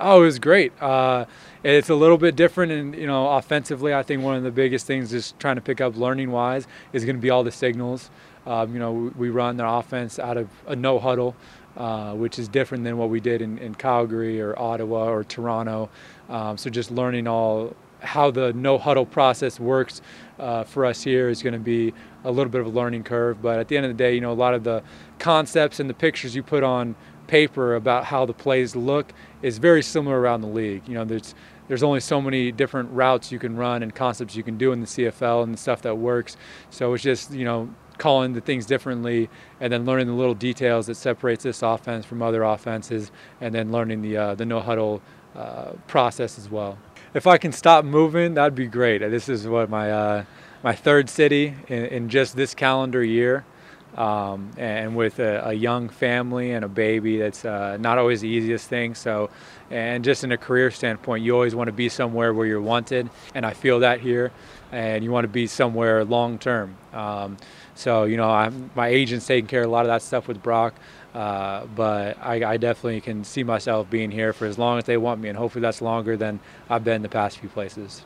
Oh, it was great. Uh, it's a little bit different, and you know, offensively, I think one of the biggest things is trying to pick up learning wise is going to be all the signals. Um, you know, we, run the offense out of a no huddle, uh, which is different than what we did in, in Calgary or Ottawa or Toronto. Um, so just learning all how the no huddle process works uh, for us here is going to be a little bit of a learning curve. But at the end of the day, you know, a lot of the concepts and the pictures you put on paper about how the plays look is very similar around the league. You know, there's there's only so many different routes you can run and concepts you can do in the CFL and the stuff that works. So it's just you know calling the things differently and then learning the little details that separates this offense from other offenses and then learning the uh, the no huddle uh, process as well. If I can stop moving, that'd be great. This is what my uh, my third city in, in just this calendar year. Um, and with a, a, young family and a baby, that's uh, not always the easiest thing. So, and just in a career standpoint, you always want to be somewhere where you're wanted, and I feel that here. And you want to be somewhere long term. Um, so, you know, I'm, my agent's taking care of a lot of that stuff with Brock. Uh, but I, I, definitely can see myself being here for as long as they want me, and hopefully that's longer than I've been the past few places.